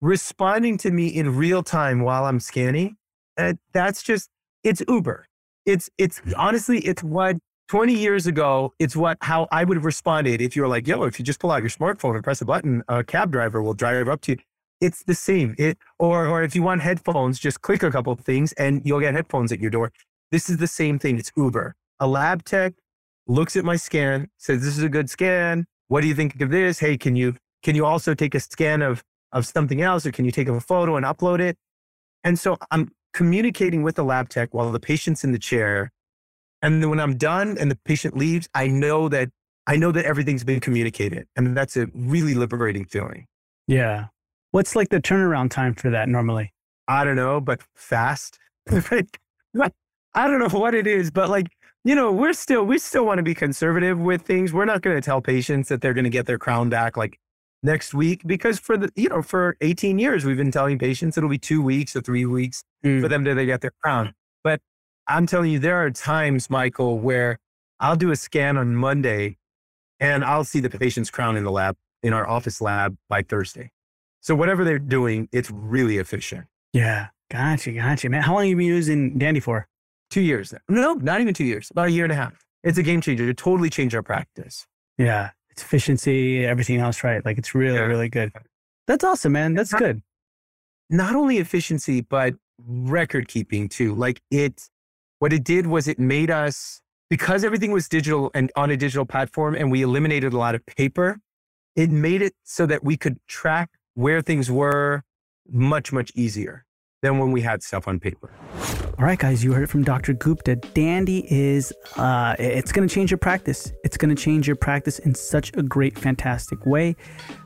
responding to me in real time while I'm scanning. And that's just, it's Uber. It's, it's honestly, it's what 20 years ago, it's what how I would have responded if you were like, yo, if you just pull out your smartphone and press a button, a cab driver will drive up to you. It's the same. It or or if you want headphones, just click a couple things and you'll get headphones at your door. This is the same thing. It's Uber. A lab tech looks at my scan, says this is a good scan. What do you think of this? Hey, can you can you also take a scan of of something else or can you take a photo and upload it? And so I'm communicating with the lab tech while the patient's in the chair and then when I'm done and the patient leaves, I know that I know that everything's been communicated. And that's a really liberating feeling. Yeah. What's like the turnaround time for that normally? I don't know, but fast. *laughs* I don't know what it is, but like, you know, we're still, we still want to be conservative with things. We're not going to tell patients that they're going to get their crown back like next week because for the, you know, for 18 years, we've been telling patients it'll be two weeks or three weeks mm. for them to get their crown. But I'm telling you, there are times, Michael, where I'll do a scan on Monday and I'll see the patient's crown in the lab, in our office lab by Thursday. So whatever they're doing, it's really efficient. Yeah. Gotcha. Gotcha, man. How long have you been using Dandy for? Two years. No, not even two years, about a year and a half. It's a game changer. It totally changed our practice. Yeah. It's efficiency, everything else, right? Like it's really, yeah. really good. That's awesome, man. That's not, good. Not only efficiency, but record keeping too. Like it, what it did was it made us, because everything was digital and on a digital platform and we eliminated a lot of paper, it made it so that we could track where things were much, much easier than when we had stuff on paper. All right, guys, you heard it from Dr. Gupta. Dandy is, uh, it's going to change your practice. It's going to change your practice in such a great, fantastic way.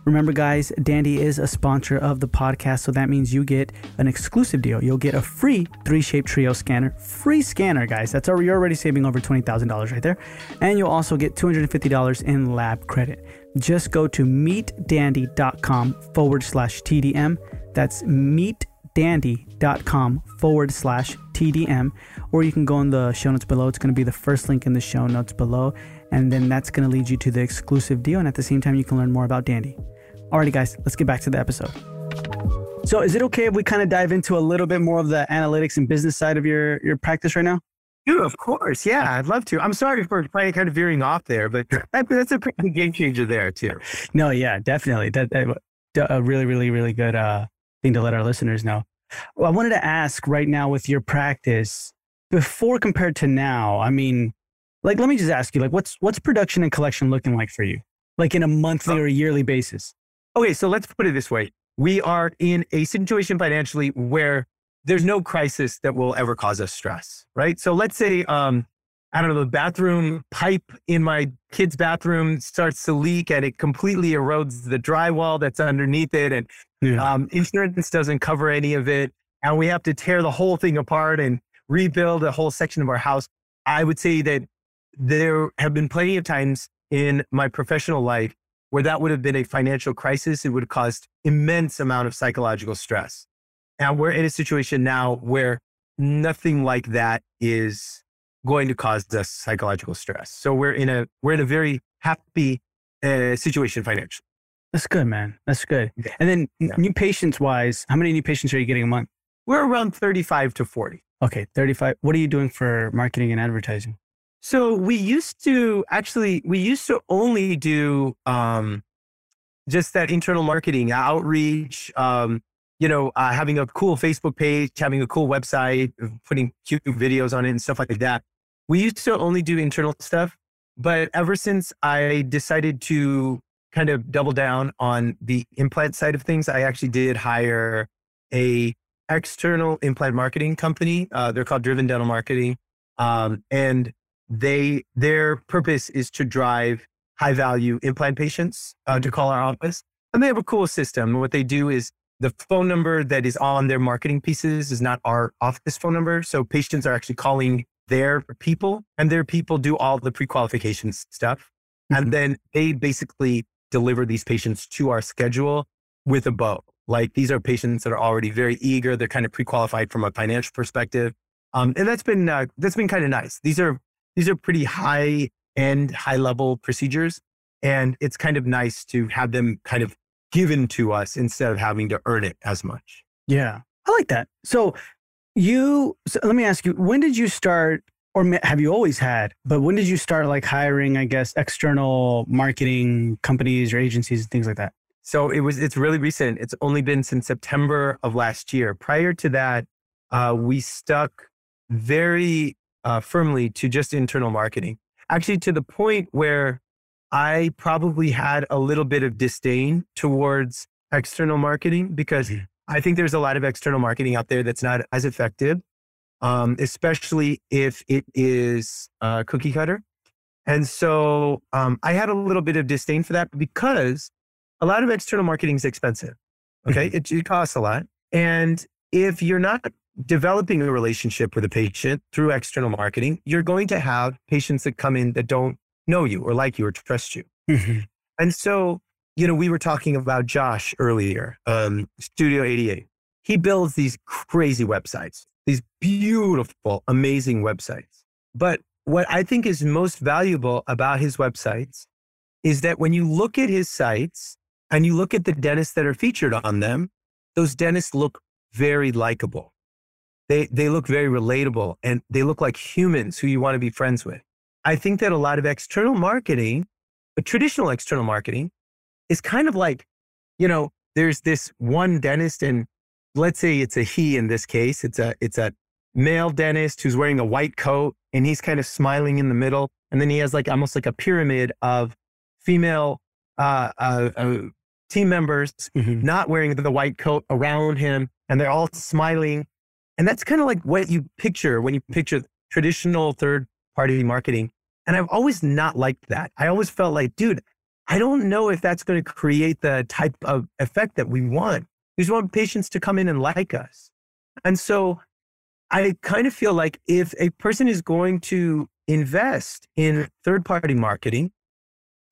Remember, guys, Dandy is a sponsor of the podcast, so that means you get an exclusive deal. You'll get a free three shape trio scanner, free scanner, guys. That's already, you're already saving over $20,000 right there. And you'll also get $250 in lab credit. Just go to meetdandy.com forward slash TDM. That's meet dandy.com forward slash TDM, or you can go in the show notes below. It's going to be the first link in the show notes below, and then that's going to lead you to the exclusive deal. And at the same time, you can learn more about Dandy. Alrighty, guys, let's get back to the episode. So, is it okay if we kind of dive into a little bit more of the analytics and business side of your your practice right now? Yeah, of course. Yeah, I'd love to. I'm sorry for probably kind of veering off there, but *laughs* that, that's a pretty game changer there too. *laughs* No, yeah, definitely. That, that a really, really, really good uh, thing to let our listeners know. Well, I wanted to ask right now with your practice before compared to now. I mean, like, let me just ask you, like, what's what's production and collection looking like for you, like in a monthly oh. or a yearly basis? Okay, so let's put it this way: we are in a situation financially where there's no crisis that will ever cause us stress, right? So let's say, um, I don't know, the bathroom pipe in my kid's bathroom starts to leak and it completely erodes the drywall that's underneath it, and yeah. Um, insurance doesn't cover any of it. And we have to tear the whole thing apart and rebuild a whole section of our house. I would say that there have been plenty of times in my professional life where that would have been a financial crisis. It would have caused immense amount of psychological stress. And we're in a situation now where nothing like that is going to cause us psychological stress. So we're in a we're in a very happy uh, situation financially. That's good, man. That's good. Yeah. And then yeah. new patients wise, how many new patients are you getting a month? We're around 35 to 40. Okay, 35. What are you doing for marketing and advertising? So we used to actually, we used to only do um, just that internal marketing outreach, um, you know, uh, having a cool Facebook page, having a cool website, putting cute videos on it and stuff like that. We used to only do internal stuff. But ever since I decided to kind of double down on the implant side of things, I actually did hire a external implant marketing company. Uh, they're called Driven Dental Marketing, um, and they their purpose is to drive high value implant patients uh, to call our office. And they have a cool system. What they do is the phone number that is on their marketing pieces is not our office phone number. So patients are actually calling their people, and their people do all the pre qualification stuff. Mm-hmm. And then they basically deliver these patients to our schedule with a bow. Like these are patients that are already very eager. They're kind of pre-qualified from a financial perspective. Um, and that's been, uh, that's been kind of nice. These are, these are pretty high end, high level procedures. And it's kind of nice to have them kind of given to us instead of having to earn it as much. Yeah. I like that. So you, so let me ask you, when did you start or have you always had? But when did you start like hiring, I guess, external marketing companies or agencies and things like that? So it was, it's really recent. It's only been since September of last year. Prior to that, uh, we stuck very uh, firmly to just internal marketing. Actually, to the point where I probably had a little bit of disdain towards external marketing because mm-hmm. I think there's a lot of external marketing out there that's not as effective um, especially if it is uh, cookie cutter. And so um, I had a little bit of disdain for that because a lot of external marketing is expensive. Okay. Mm-hmm. it, it costs a lot. And if you're not developing a relationship with a patient through external marketing, you're going to have patients that come in that don't know you or like you or trust you. Mm-hmm. And so you know, we were talking about Josh earlier, um, Studio 88. He builds these crazy websites, these beautiful, amazing websites. But what I think is most valuable about his websites is that when you look at his sites and you look at the dentists that are featured on them, those dentists look very likable. They, they look very relatable and they look like humans who you want to be friends with. I think that a lot of external marketing, traditional external marketing, is kind of like, you know, there's this one dentist, and let's say it's a he in this case. It's a it's a male dentist who's wearing a white coat and he's kind of smiling in the middle, and then he has like almost like a pyramid of female uh, uh, uh, team members mm-hmm. not wearing the white coat around him, and they're all smiling, and that's kind of like what you picture when you picture traditional third party marketing. And I've always not liked that. I always felt like, dude, I don't know if that's going to create the type of effect that we want. We just want patients to come in and like us. And so I kind of feel like if a person is going to invest in third party marketing,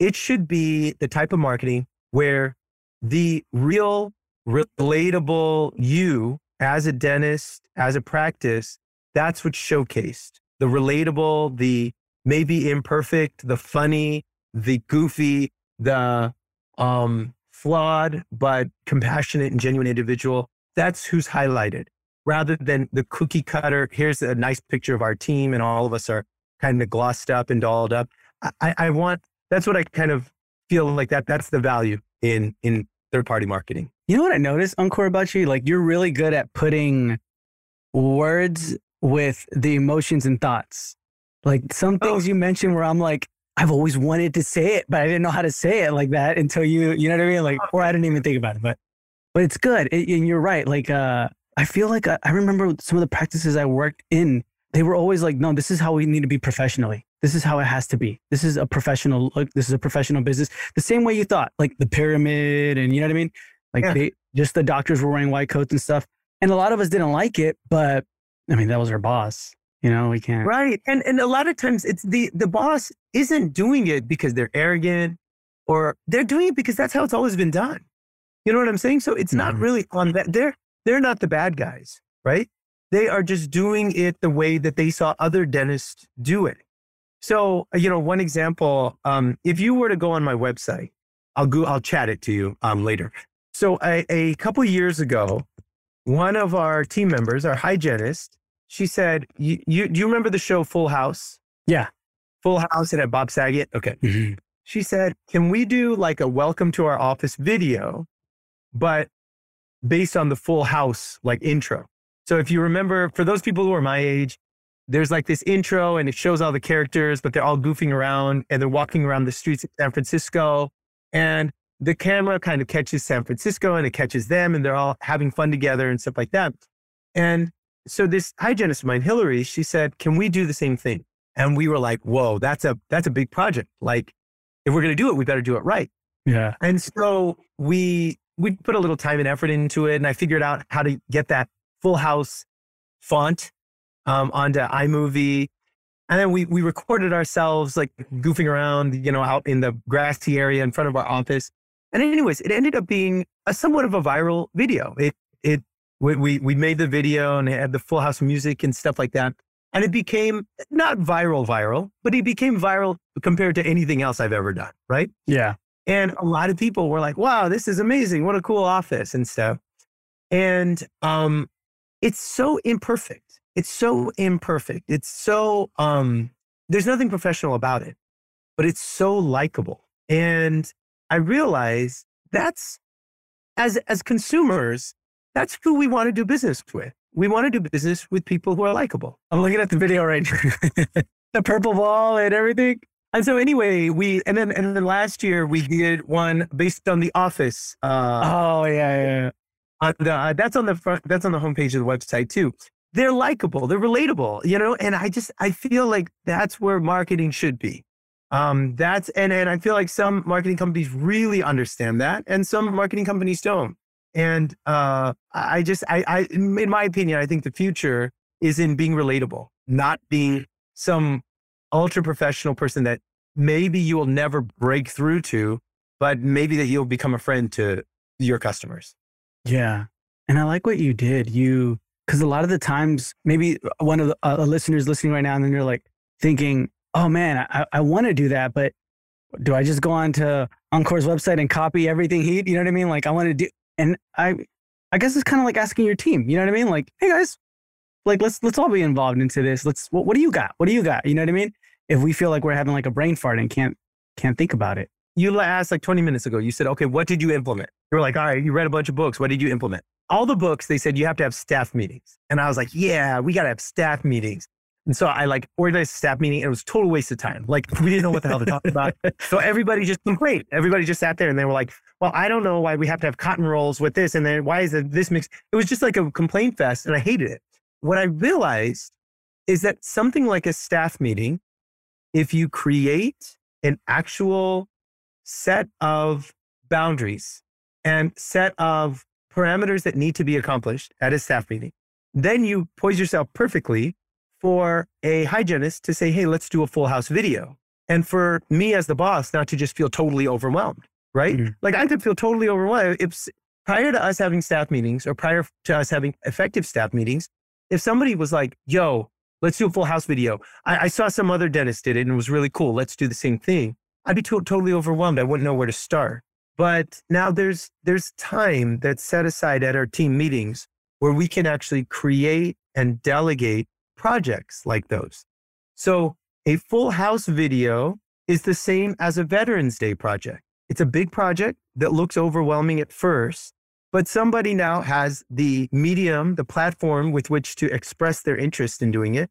it should be the type of marketing where the real, relatable you as a dentist, as a practice, that's what's showcased the relatable, the maybe imperfect, the funny, the goofy, the um, flawed but compassionate and genuine individual. That's who's highlighted rather than the cookie cutter. Here's a nice picture of our team, and all of us are kind of glossed up and dolled up. I, I want that's what I kind of feel like that that's the value in in third party marketing. You know what I noticed, Ankur, about you? Like you're really good at putting words with the emotions and thoughts. Like some things oh. you mentioned where I'm like, I've always wanted to say it, but I didn't know how to say it like that until you, you know what I mean? Like, or I didn't even think about it, but, but it's good. It, and you're right. Like, uh, I feel like I, uh, I remember some of the practices I worked in, they were always like, no, this is how we need to be professionally. This is how it has to be. This is a professional, like, this is a professional business. The same way you thought, like the pyramid and you know what I mean? Like yeah. they, just the doctors were wearing white coats and stuff. And a lot of us didn't like it, but I mean, that was our boss. You know, we can't. Right. And and a lot of times it's the the boss isn't doing it because they're arrogant or they're doing it because that's how it's always been done. You know what I'm saying? So it's not mm-hmm. really on that. They're they're not the bad guys, right? They are just doing it the way that they saw other dentists do it. So, uh, you know, one example, um, if you were to go on my website, I'll go, I'll chat it to you um, later. So a, a couple years ago, one of our team members, our hygienist, she said, you, you, do you remember the show Full House? Yeah. Full House. It had Bob Saget. Okay. Mm-hmm. She said, can we do like a welcome to our office video, but based on the Full House like intro? So if you remember, for those people who are my age, there's like this intro and it shows all the characters, but they're all goofing around and they're walking around the streets of San Francisco. And the camera kind of catches San Francisco and it catches them and they're all having fun together and stuff like that. And so this hygienist of mine, Hillary, she said, "Can we do the same thing?" And we were like, "Whoa, that's a that's a big project. Like, if we're going to do it, we better do it right." Yeah. And so we we put a little time and effort into it, and I figured out how to get that Full House font um, onto iMovie, and then we we recorded ourselves like goofing around, you know, out in the grassy area in front of our office. And anyways, it ended up being a somewhat of a viral video. It it we, we, we made the video and had the full house music and stuff like that. And it became not viral, viral, but it became viral compared to anything else I've ever done. Right. Yeah. And a lot of people were like, wow, this is amazing. What a cool office and stuff. And um, it's so imperfect. It's so imperfect. It's so, um, there's nothing professional about it, but it's so likable. And I realize that's as, as consumers, that's who we want to do business with. We want to do business with people who are likable. I'm looking at the video right now. *laughs* the purple ball and everything. And so anyway, we and then and then last year we did one based on The Office. Uh, oh yeah, yeah. On the, uh, that's on the front. That's on the homepage of the website too. They're likable. They're relatable. You know, and I just I feel like that's where marketing should be. Um, that's and and I feel like some marketing companies really understand that, and some marketing companies don't. And uh, I just, I, I, in my opinion, I think the future is in being relatable, not being some ultra professional person that maybe you will never break through to but maybe that you'll become a friend to your customers. Yeah. And I like what you did. You, because a lot of the times, maybe one of the uh, listeners listening right now, and then you're like thinking, oh man, I, I want to do that, but do I just go on to Ankur's website and copy everything he, you know what I mean? Like I want to do, and I, I guess it's kind of like asking your team, you know what I mean? Like, hey guys, like let's let's all be involved into this. Let's what, what do you got? What do you got? You know what I mean? If we feel like we're having like a brain fart and can't can't think about it. You asked like 20 minutes ago. You said, okay, what did you implement? You were like, all right, you read a bunch of books. What did you implement? All the books, they said you have to have staff meetings. And I was like, yeah, we got to have staff meetings. And so I like organized a staff meeting and it was total waste of time. Like we didn't know what the hell to talk about. So everybody just complained. Everybody just sat there and they were like, well, I don't know why we have to have cotton rolls with this. And then why is it this mix? It was just like a complaint fest and I hated it. What I realized is that something like a staff meeting, if you create an actual set of boundaries and set of parameters that need to be accomplished at a staff meeting, then you poise yourself perfectly for a hygienist to say, hey, let's do a full house video. And for me as the boss, not to just feel totally overwhelmed, right? Mm-hmm. Like I could feel totally overwhelmed. If prior to us having staff meetings or prior to us having effective staff meetings, if somebody was like, yo, let's do a full house video. I, I saw some other dentist did it and it was really cool. Let's do the same thing. I'd be to- totally overwhelmed. I wouldn't know where to start. But now there's there's time that's set aside at our team meetings where we can actually create and delegate projects like those. So a full house video is the same as a Veterans Day project. It's a big project that looks overwhelming at first, but somebody now has the medium, the platform with which to express their interest in doing it.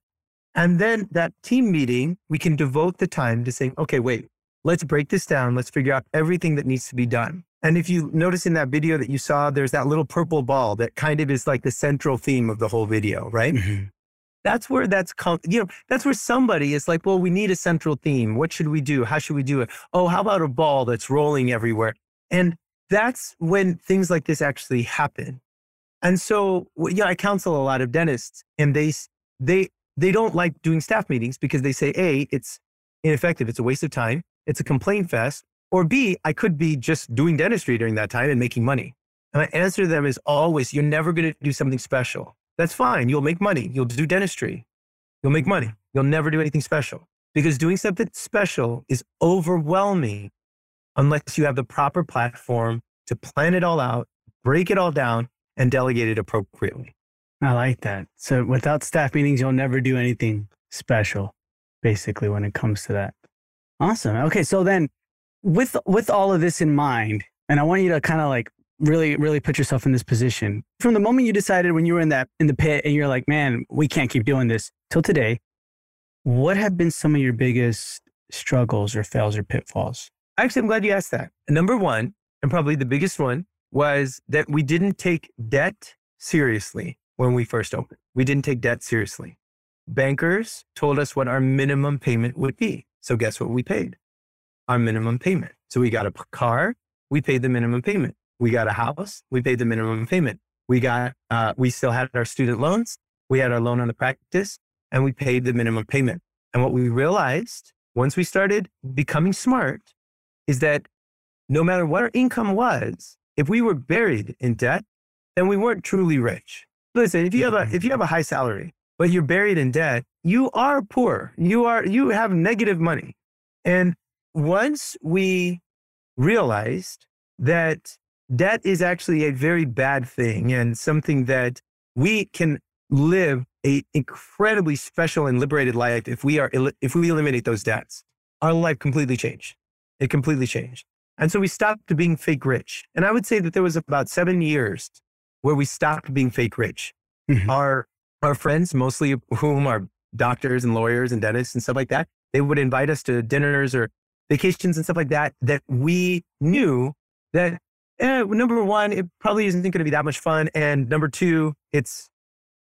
And then that team meeting, we can devote the time to saying, okay, wait, let's break this down. Let's figure out everything that needs to be done. And if you notice in that video that you saw, there's that little purple ball that kind of is like the central theme of the whole video, right? Mm-hmm. That's where that's come, you know, that's where somebody is like, well, we need a central theme. What should we do? How should we do it? Oh, how about a ball that's rolling everywhere? And that's when things like this actually happen. And so, yeah, I counsel a lot of dentists and they, they, they don't like doing staff meetings because they say, A, it's ineffective. It's a waste of time. It's a complaint fest. Or B, I could be just doing dentistry during that time and making money. And my answer to them is always, you're never going to do something special. That's fine. You'll make money. You'll do dentistry. You'll make money. You'll never do anything special because doing something special is overwhelming unless you have the proper platform to plan it all out, break it all down, and delegate it appropriately. I like that. So without staff meetings, you'll never do anything special, basically, when it comes to that. Awesome. Okay. So then with with all of this in mind, and I want you to kind of like really, really put yourself in this position. From the moment you decided when you were in that in the pit and you're like, man, we can't keep doing this till today, what have been some of your biggest struggles or fails or pitfalls? Actually, I'm glad you asked that. Number one, and probably the biggest one, was that we didn't take debt seriously when we first opened. We didn't take debt seriously. Bankers told us what our minimum payment would be. So guess what we paid? Our minimum payment. So we got a car, we paid the minimum payment. We got a house, we paid the minimum payment. We got, uh, we still had our student loans, we had our loan on the practice, and we paid the minimum payment. And what we realized once we started becoming smart is that no matter what our income was, if we were buried in debt, then we weren't truly rich. Listen, if you have a if you have a high salary, but you're buried in debt, you are poor. You are you have negative money. And once we realized that debt is actually a very bad thing and something that we can live a incredibly special and liberated life if we are if we eliminate those debts. Our life completely changed. It completely changed. And so we stopped being fake rich. And i would say that there was about seven years where we stopped being fake rich. Mm-hmm. our our friends mostly whom are doctors and lawyers and dentists and stuff like that they would invite us to dinners or vacations and stuff like that that we knew that eh, number one, it probably isn't going to be that much fun. And number two, it's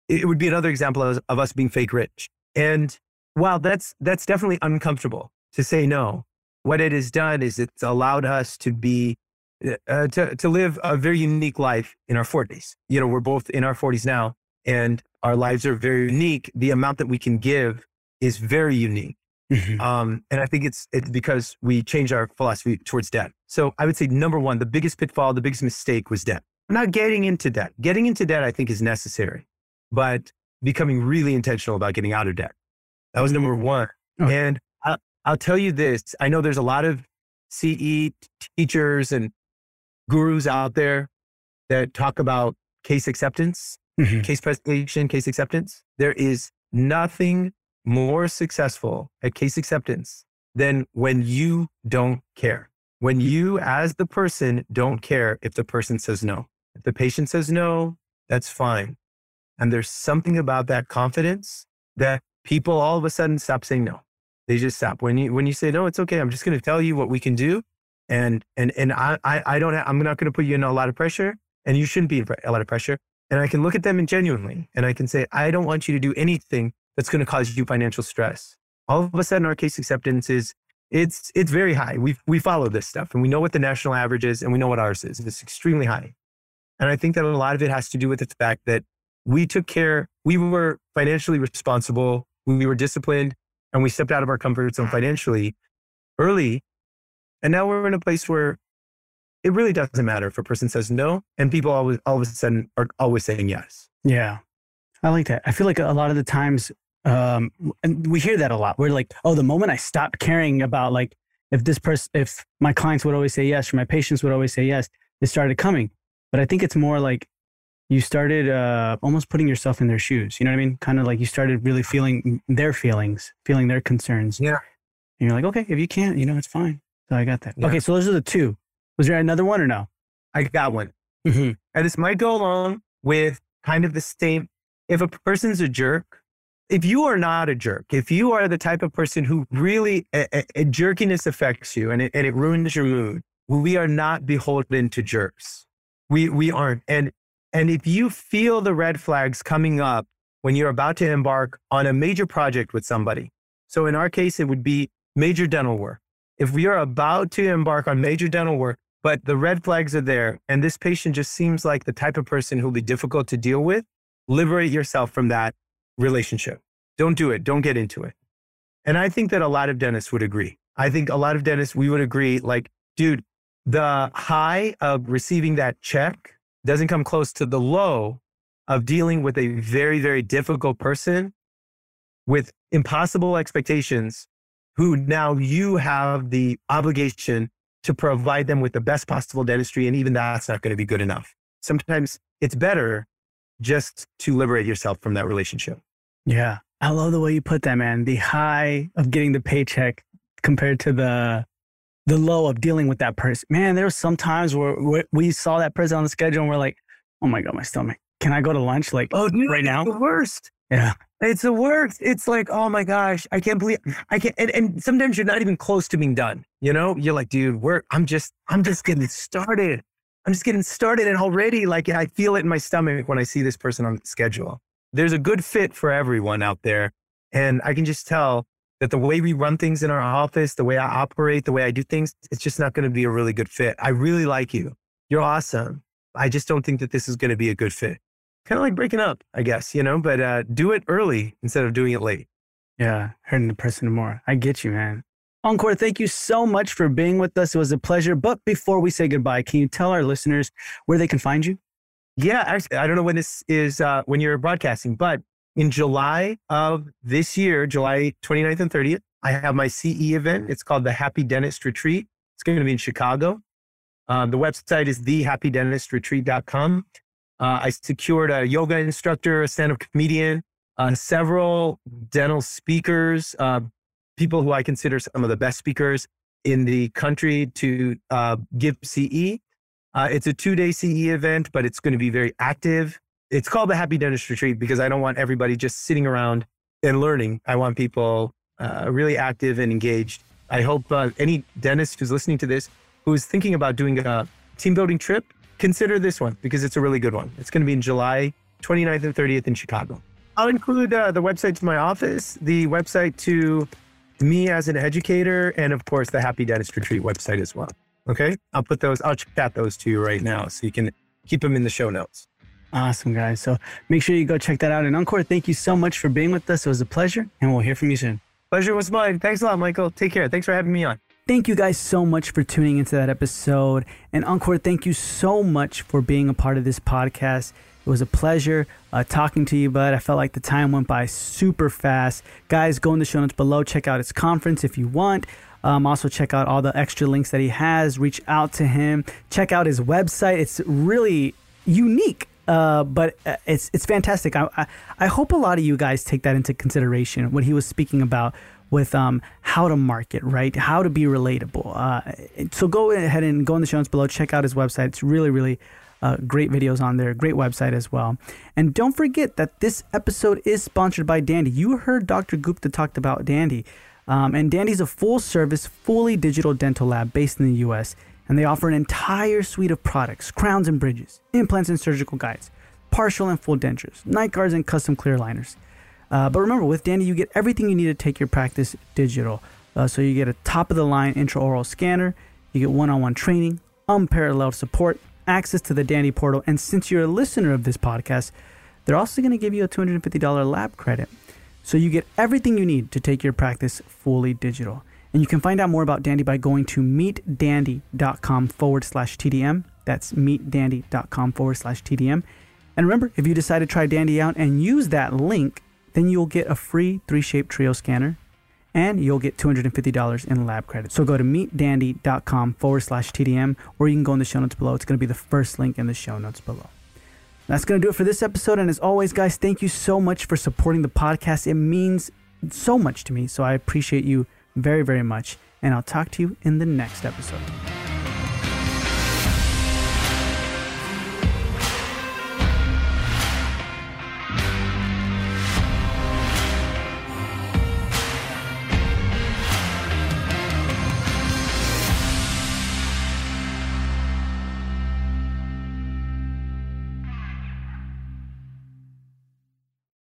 it would be another example of, of us being fake rich. And while that's that's definitely uncomfortable to say no, what it has done is it's allowed us to be uh, to to live a very unique life in our 40s. You know, we're both in our 40s now, and our lives are very unique. The amount that we can give is very unique. Mm-hmm. Um, and I think it's it's because we changed our philosophy towards debt. So I would say number one, the biggest pitfall, the biggest mistake was debt. not getting into debt. Getting into debt, I think, is necessary, but becoming really intentional about getting out of debt. That was number one. And I, I'll tell you this: I know there's a lot of CE teachers and gurus out there that talk about case acceptance, mm-hmm. case presentation, case acceptance. There is nothing more successful at case acceptance than when you don't care. When you, as the person, don't care if the person says no. If the patient says no, that's fine. And there's something about that confidence that people all of a sudden stop saying no. They just stop. When you when you say no, it's okay. I'm just going to tell you what we can do, and and and I I, I don't. I'm not going to put you in a lot of pressure, and you shouldn't be in a lot of pressure. And I can look at them and genuinely, and I can say, I don't want you to do anything that's going to cause you financial stress. All of a sudden, our case acceptance is it's it's very high. We we follow this stuff, and we know what the national average is, and we know what ours is. It's extremely high, and I think that a lot of it has to do with the fact that we took care. We were financially responsible. We were disciplined, and we stepped out of our comfort zone financially early, and now we're in a place where it really doesn't matter if a person says no, and people always all of a sudden are always saying yes. Yeah, I like that. I feel like a lot of the times, um, and we hear that a lot. We're like, oh, the moment I stopped caring about like if this person, if my clients would always say yes, or my patients would always say yes, it started coming. But I think it's more like you started uh, almost putting yourself in their shoes. You know what I mean? Kind of like you started really feeling their feelings, feeling their concerns. Yeah. And you're like, okay, if you can't, you know, it's fine. So I got that. Yeah. Okay, so those are the two. Was there another one or no? I got one. Mm-hmm. And this might go along with kind of the same if a person's a jerk, if you are not a jerk, if you are the type of person who really a, a, a jerkiness affects you and it, and it ruins your mood, we are not beholden to jerks. We we aren't. And and if you feel the red flags coming up when you're about to embark on a major project with somebody, so in our case it would be major dental work. If we are about to embark on major dental work, but the red flags are there, and this patient just seems like the type of person who'll be difficult to deal with, liberate yourself from that relationship. Don't do it. Don't get into it. And I think that a lot of dentists would agree. I think a lot of dentists, we would agree, like, dude, the high of receiving that check doesn't come close to the low of dealing with a very, very difficult person with impossible expectations who now you have the obligation to provide them with the best possible dentistry. And even that's not going to be good enough. Sometimes it's better just to liberate yourself from that relationship. Yeah. I love the way you put that, man. The high of getting the paycheck compared to the the low of dealing with that person. Man, there was some times where we saw that person on the schedule and we're like, oh my God, my stomach. Can I go to lunch like oh, dude, right now? The worst. Yeah. It's the worst. It's like, oh my gosh, I can't believe I can't. And, and sometimes you're not even close to being done. You know, you're like, dude, we're, I'm just, I'm just getting started. I'm just getting started and already like I feel it in my stomach when I see this person on the schedule. There's a good fit for everyone out there. And I can just tell that the way we run things in our office, the way I operate, the way I do things, it's just not going to be a really good fit. I really like you. You're awesome. I just don't think that this is going to be a good fit. Kind of like breaking up, I guess, you know, but uh, do it early instead of doing it late. Yeah, hurting the person more. I get you, man. Ankur, thank you so much for being with us. It was a pleasure. But before we say goodbye, can you tell our listeners where they can find you? Yeah, actually, I don't know when this is, uh, when you're broadcasting, but in July of this year, July 29th and 30th, I have my CE event. It's called the Happy Dentist Retreat. It's going to be in Chicago. Uh, the website is thehappydentistretreat.com. Uh, I secured a yoga instructor, a stand up comedian, uh, several dental speakers, uh, people who I consider some of the best speakers in the country to uh, give CE. Uh, it's a two day CE event, but it's going to be very active. It's called the Happy Dentist Retreat because I don't want everybody just sitting around and learning. I want people uh, really active and engaged. I hope uh, any dentist who's listening to this who is thinking about doing a team building trip, consider this one because it's a really good one. It's going to be in July 29th and 30th in Chicago. I'll include uh, the website to my office, the website to me as an educator, and of course, the Happy Dentist Retreat website as well. Okay. I'll put those, I'll chat those to you right now so you can keep them in the show notes. Awesome, guys. So make sure you go check that out. And Ankur, thank you so much for being with us. It was a pleasure, and we'll hear from you soon. Pleasure was mine. Thanks a lot, Michael. Take care. Thanks for having me on. Thank you guys so much for tuning into that episode. And Ankur, thank you so much for being a part of this podcast. It was a pleasure uh, talking to you, bud. I felt like the time went by super fast. Guys, go in the show notes below. Check out his conference if you want. Um, also, check out all the extra links that he has. Reach out to him. Check out his website. It's really unique, uh, but uh, it's it's fantastic. I, I, I hope a lot of you guys take that into consideration. What he was speaking about with um, how to market, right? How to be relatable. Uh, so go ahead and go in the show notes below. Check out his website. It's really really uh, great videos on there, great website as well. And don't forget that this episode is sponsored by Dandy. You heard Dr. Gupta talked about Dandy. Um, and Dandy's a full service, fully digital dental lab based in the US. And they offer an entire suite of products crowns and bridges, implants and surgical guides, partial and full dentures, night guards, and custom clear liners. Uh, but remember, with Dandy, you get everything you need to take your practice digital. Uh, so you get a top of the line intraoral scanner, you get one on one training, unparalleled support, access to the Dandy portal. And since you're a listener of this podcast, they're also going to give you a $250 lab credit. So you get everything you need to take your practice fully digital. And you can find out more about Dandy by going to meetdandy.com forward slash TDM. That's meetdandy.com forward slash TDM. And remember, if you decide to try Dandy out and use that link, then you'll get a free three shape trio scanner and you'll get $250 in lab credit. So go to meetdandy.com forward slash TDM, or you can go in the show notes below. It's going to be the first link in the show notes below. That's going to do it for this episode. And as always, guys, thank you so much for supporting the podcast. It means so much to me. So I appreciate you very, very much. And I'll talk to you in the next episode.